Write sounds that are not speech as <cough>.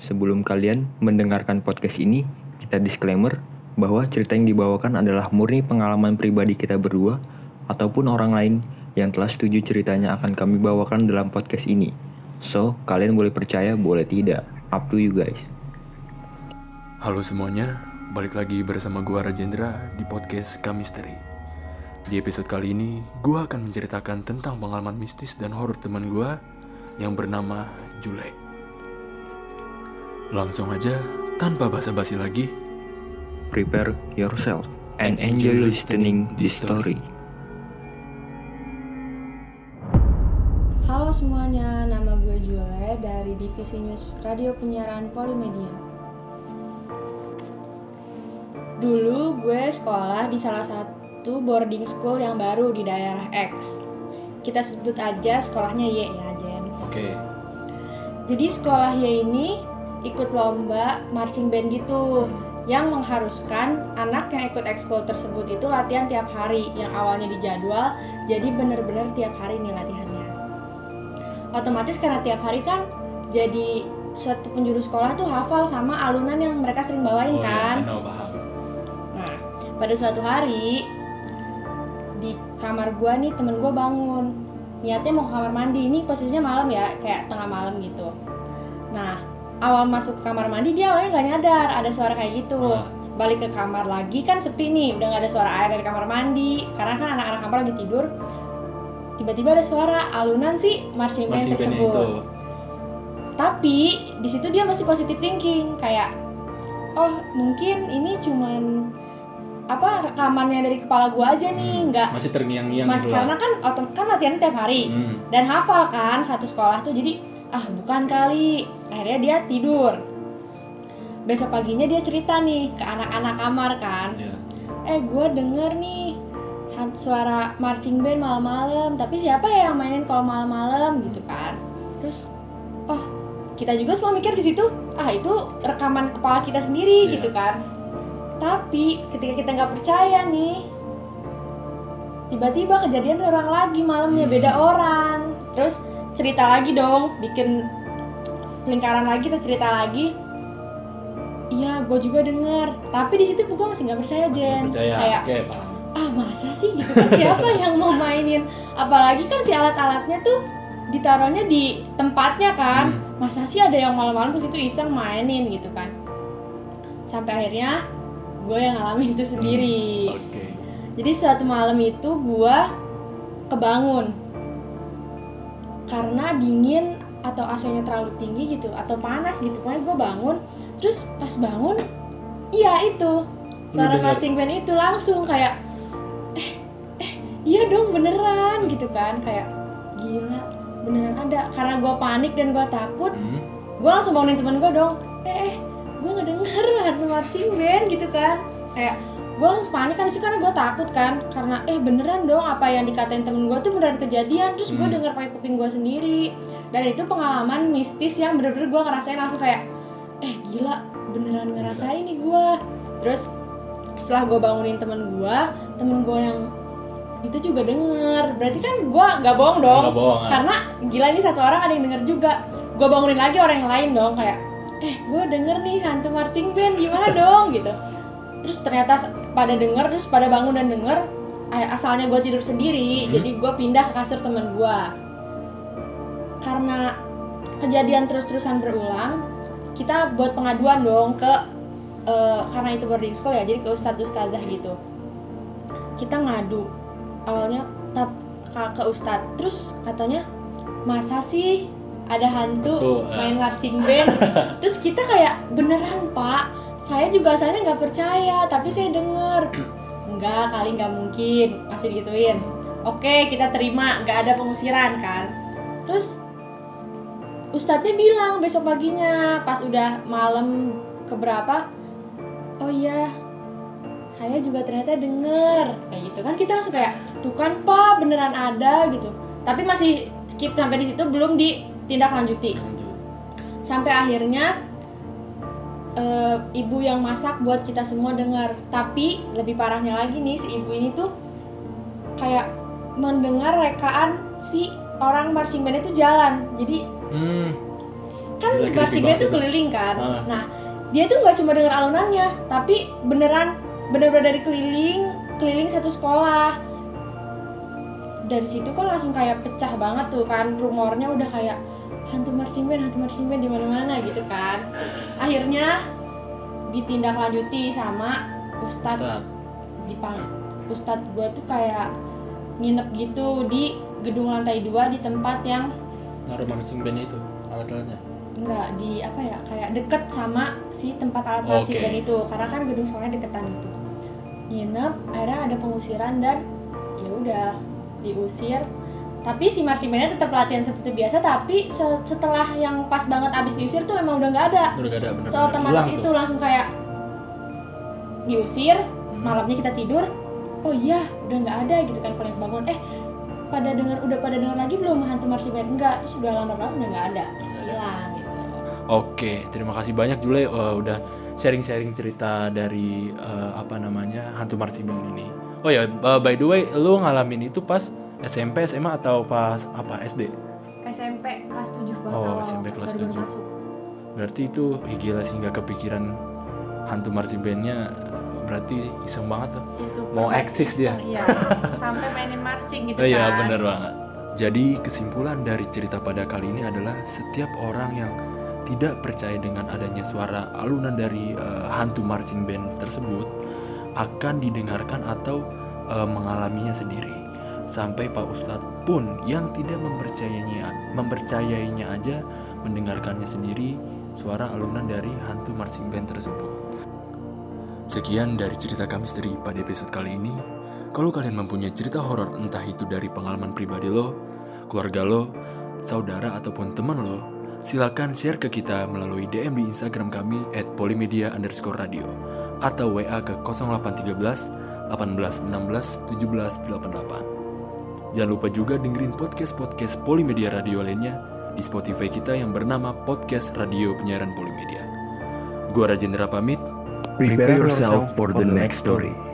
Sebelum kalian mendengarkan podcast ini, kita disclaimer bahwa cerita yang dibawakan adalah murni pengalaman pribadi kita berdua ataupun orang lain yang telah setuju ceritanya akan kami bawakan dalam podcast ini. So, kalian boleh percaya, boleh tidak. Up to you guys. Halo semuanya, balik lagi bersama gua Rajendra di podcast Kamisteri. Di episode kali ini, gua akan menceritakan tentang pengalaman mistis dan horor teman gua yang bernama Jule. Langsung aja, tanpa basa-basi lagi, Prepare yourself and enjoy listening this story. Halo semuanya, nama gue Jule dari Divisi News Radio Penyiaran Polimedia. Dulu gue sekolah di salah satu boarding school yang baru di daerah X. Kita sebut aja sekolahnya Y ya, Jen. oke, Jadi sekolah Y ini ikut lomba marching band gitu yang mengharuskan anak yang ikut ekskul tersebut itu latihan tiap hari yang awalnya dijadwal jadi bener-bener tiap hari nih latihannya otomatis karena tiap hari kan jadi satu penjuru sekolah tuh hafal sama alunan yang mereka sering bawain Oh, iya, kan paham. Nah, pada suatu hari di kamar gua nih temen gua bangun. Niatnya mau ke kamar mandi. Ini posisinya malam ya, kayak tengah malam gitu. Nah, awal masuk ke kamar mandi dia awalnya nggak nyadar ada suara kayak gitu. Ah. Balik ke kamar lagi kan sepi nih, udah nggak ada suara air dari kamar mandi. Karena kan anak-anak kamar lagi tidur. Tiba-tiba ada suara alunan si marching band tersebut itu. tapi di situ dia masih positive thinking kayak oh mungkin ini cuman apa rekamannya dari kepala gua aja nih nggak Masih terngiang-ngiang gitu karena kan otom- kan latihan tiap hari Hmm. dan hafal kan satu sekolah tuh jadi ah bukan kali. Akhirnya dia tidur. Besok paginya dia cerita nih ke anak-anak kamar kan. Iya. eh gue denger nih suara marching band malam-malam. Tapi siapa ya yang mainin kalau malam-malam gitu kan? Terus oh kita juga semua mikir di situ ah itu rekaman kepala kita sendiri Iya. gitu kan. Tapi ketika kita nggak percaya nih tiba-tiba kejadian terulang lagi malamnya Hmm. beda orang. Terus cerita lagi dong bikin lingkaran lagi terus cerita lagi. Iya gue juga denger. Tapi di situ gue masih nggak percaya Masih Jen. percaya. kayak paham. ah masa sih gitu kan? Siapa <laughs> yang mau mainin? Apalagi kan si alat-alatnya tuh ditaruhnya di tempatnya kan. Hmm. masa sih ada yang malam-malam ke situ iseng mainin gitu kan? Sampai akhirnya gue yang ngalamin itu sendiri. Oke. jadi suatu malam itu gue kebangun karena dingin atau AC-nya terlalu tinggi gitu atau panas gitu. Pokoknya gue bangun terus pas bangun iya itu. Suara dengar. marching band itu langsung kayak eh eh iya dong beneran gitu kan. Kayak gila beneran ada. Karena gue panik dan gue takut Hmm. gue langsung bangunin temen gue dong. Eh, eh gue ngedenger <laughs> ada marching band gitu kan. Kayak gue langsung panik kan sih karena gue takut kan. Karena eh beneran dong apa yang dikatain temen gue tuh beneran kejadian. Terus gue Hmm. denger pakai kuping gue sendiri. Dan itu pengalaman mistis yang bener-bener gue ngerasain langsung kayak eh gila beneran ngerasain nih gue terus setelah gue bangunin temen gue temen gue yang itu juga denger. Berarti kan gue nggak bohong dong. Nggak bohong, ah. karena gila ini satu orang ada yang denger juga. Gue bangunin lagi orang yang lain dong kayak eh gue denger nih hantu marching band gimana dong? Gitu. Terus ternyata pada denger terus pada bangun dan denger eh, asalnya gue tidur sendiri Hmm. jadi gue pindah ke kasur temen gue karena kejadian terus-terusan berulang kita buat pengaduan dong ke eh, karena itu boarding school ya jadi ke ustadz ustazah gitu. Kita ngadu awalnya tap ke, ke ustadz. Terus katanya masa sih ada hantu Tuh, eh. main marching band? <laughs> Terus kita kayak beneran pak saya juga asalnya nggak percaya tapi saya denger enggak kali nggak mungkin. Masih digituin. Oke kita terima. Nggak ada pengusiran kan? Terus ustadznya bilang besok paginya pas udah malam keberapa oh iya saya juga ternyata denger kayak gitu. Kan kita langsung kayak tuh kan pak beneran ada gitu. Tapi masih skip sampai di situ belum ditindaklanjuti Lanjut. sampai akhirnya eh, ibu yang masak buat kita semua dengar tapi lebih parahnya lagi nih si ibu ini tuh kayak mendengar rekaan si orang marching band itu jalan jadi Hmm. kan Gila, marching band itu. keliling kan Ah. nah dia tuh nggak cuma denger alunannya tapi beneran bener-bener dari keliling keliling satu sekolah dari situ kan langsung kayak pecah banget tuh kan rumornya udah kayak hantu marching band hantu marching band di mana-mana gitu kan. Akhirnya ditindaklanjuti sama ustadz Ustaz. di pang ustadz gue tuh kayak nginep gitu di gedung lantai dua di tempat yang naruh marching band itu alat-alatnya? Enggak di apa ya kayak deket sama si tempat alat Oke. marching band itu. Karena kan gedung soalnya deketan gitu. Nginep akhirnya ada pengusiran dan ya udah diusir tapi si bandnya tetap latihan seperti biasa tapi se- setelah yang pas banget abis diusir tuh emang udah nggak ada. Udah gak ada bener-bener. Seotomatis hilang itu tuh. langsung kayak diusir Hmm. malamnya kita tidur oh iya udah nggak ada gitu kan paling bangun. Eh pada dengar udah pada dengar lagi belum hantu band enggak terus udah lambat lama udah nggak ada. Hilang gitu. Oke, terima kasih banyak Jule. Eh, udah sharing-sharing cerita dari eh, apa namanya hantu band ini. Oh ya, eh, by the way, lu ngalamin itu pas SMP, SMA atau pas apa SD? SMP kelas 7 banget Oh, SMP kelas baru-baru 7. masuk. Berarti itu ih, gila sih nggak kepikiran hantu marching bandnya berarti iseng banget tuh. Ya, Mau eksis dia. iya sampai mainin marching gitu Oh <laughs> iya kan bener banget. Jadi kesimpulan dari cerita pada kali ini adalah setiap orang yang tidak percaya dengan adanya suara alunan dari eh, hantu marching band tersebut akan didengarkan atau eh, mengalaminya sendiri. Sampai Pak Ustadz pun yang tidak mempercayainya, mempercayainya aja mendengarkannya sendiri suara alunan dari hantu marching band tersebut. Sekian dari cerita kami misteri pada episode kali ini. Kalau kalian mempunyai cerita horor entah itu dari pengalaman pribadi lo, keluarga lo, saudara ataupun teman lo, silakan share ke kita melalui DM di Instagram kami at polimedia underscore radio atau WA ke 0813 18 16 17 88. Jangan lupa juga dengerin podcast-podcast Polimedia Radio lainnya di Spotify kita yang bernama Podcast Radio Penyiaran Polimedia. Gua Rajendra pamit, Prepare yourself for the next story.